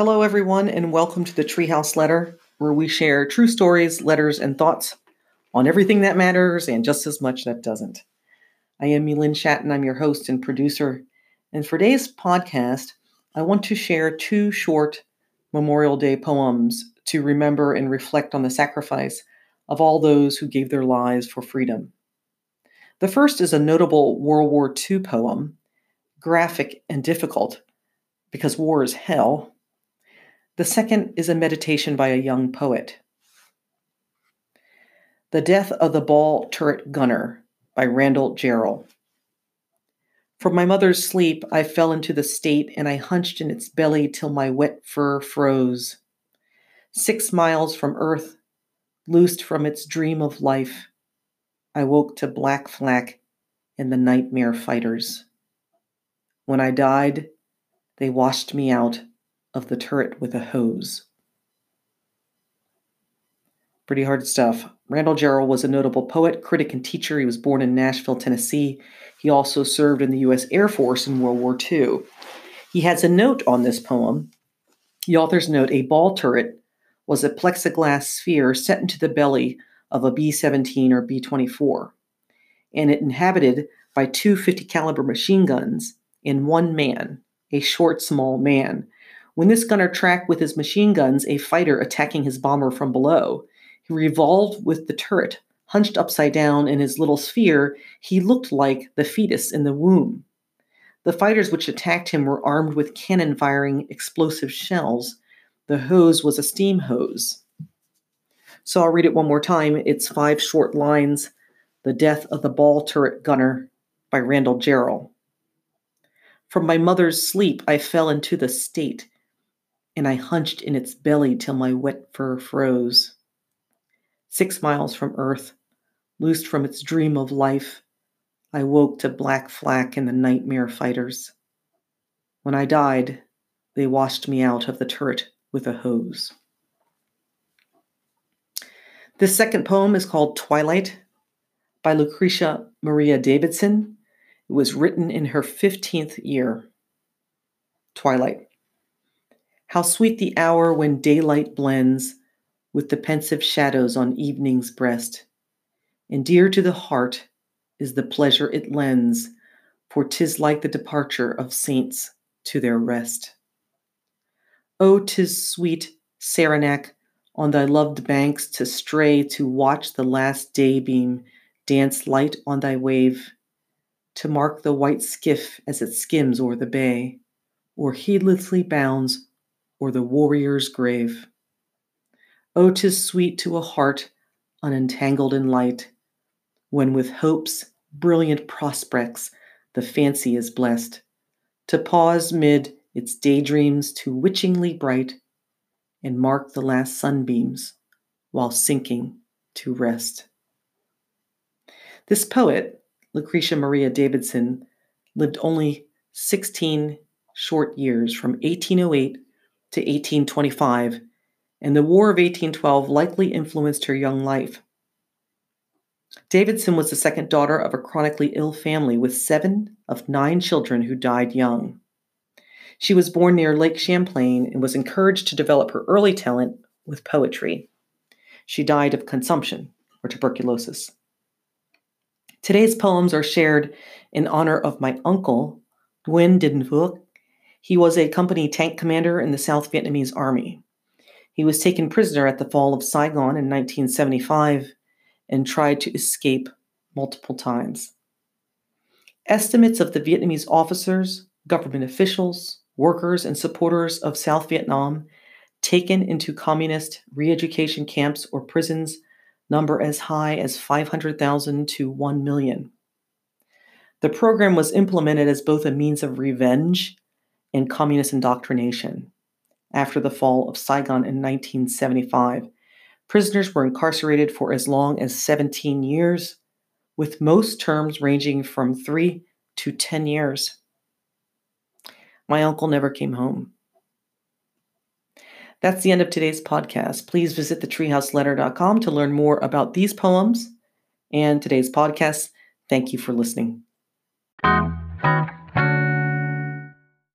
Hello, everyone, and welcome to the Treehouse Letter, where we share true stories, letters, and thoughts on everything that matters and just as much that doesn't. I am Elin Shatton. I'm your host and producer. And for today's podcast, I want to share two short Memorial Day poems to remember and reflect on the sacrifice of all those who gave their lives for freedom. The first is a notable World War II poem, graphic and difficult because war is hell. The second is a meditation by a young poet. The Death of the Ball Turret Gunner by Randall Jarrell. From my mother's sleep, I fell into the state and I hunched in its belly till my wet fur froze. Six miles from earth, loosed from its dream of life, I woke to black flak and the nightmare fighters. When I died, they washed me out of the turret with a hose. Pretty hard stuff. Randall Jarrell was a notable poet, critic, and teacher. He was born in Nashville, Tennessee. He also served in the U.S. Air Force in World War II. He has a note on this poem. The author's note A ball turret was a plexiglass sphere set into the belly of a B 17 or B 24, and it inhabited by two 50 caliber machine guns and one man, a short, small man. When this gunner tracked with his machine guns a fighter attacking his bomber from below, he revolved with the turret, hunched upside down in his little sphere. He looked like the fetus in the womb. The fighters which attacked him were armed with cannon firing explosive shells. The hose was a steam hose. So I'll read it one more time. It's five short lines The Death of the Ball Turret Gunner by Randall Jarrell. From my mother's sleep, I fell into the state, and I hunched in its belly till my wet fur froze six miles from Earth, loosed from its dream of life, I woke to black flak and the nightmare fighters. When I died, they washed me out of the turret with a hose. This second poem is called Twilight by Lucretia Maria Davidson. It was written in her 15th year. Twilight. How sweet the hour when daylight blends with the pensive shadows on evening's breast. And dear to the heart is the pleasure it lends, for 'tis like the departure of saints to their rest. Oh, 'tis sweet, Saranac, on thy loved banks to stray to watch the last daybeam dance light on thy wave, to mark the white skiff as it skims o'er the bay, or heedlessly bounds o'er the warrior's grave. Oh, 'tis sweet to a heart unentangled in light, when with hope's brilliant prospects the fancy is blessed, to pause mid its daydreams too witchingly bright, and mark the last sunbeams while sinking to rest. This poet, Lucretia Maria Davidson, lived only 16 short years from 1808 to 1825 and the War of 1812 likely influenced her young life. Davidson was the second daughter of a chronically ill family with seven of nine children who died young. She was born near Lake Champlain and was encouraged to develop her early talent with poetry. She died of consumption or tuberculosis. Today's poems are shared in honor of my uncle, Dinh Vuc. He was a company tank commander in the South Vietnamese Army. He was taken prisoner at the fall of Saigon in 1975 and tried to escape multiple times. Estimates of the Vietnamese officers, government officials, workers, and supporters of South Vietnam taken into communist re education camps or prisons number as high as 500,000 to 1 million. The program was implemented as both a means of revenge and communist indoctrination after the fall of Saigon in 1975. Prisoners were incarcerated for as long as 17 years, with most terms ranging from 3 to 10 years. My uncle never came home. That's the end of today's podcast. Please visit thetreehouseletter.com to learn more about these poems and today's podcast. Thank you for listening.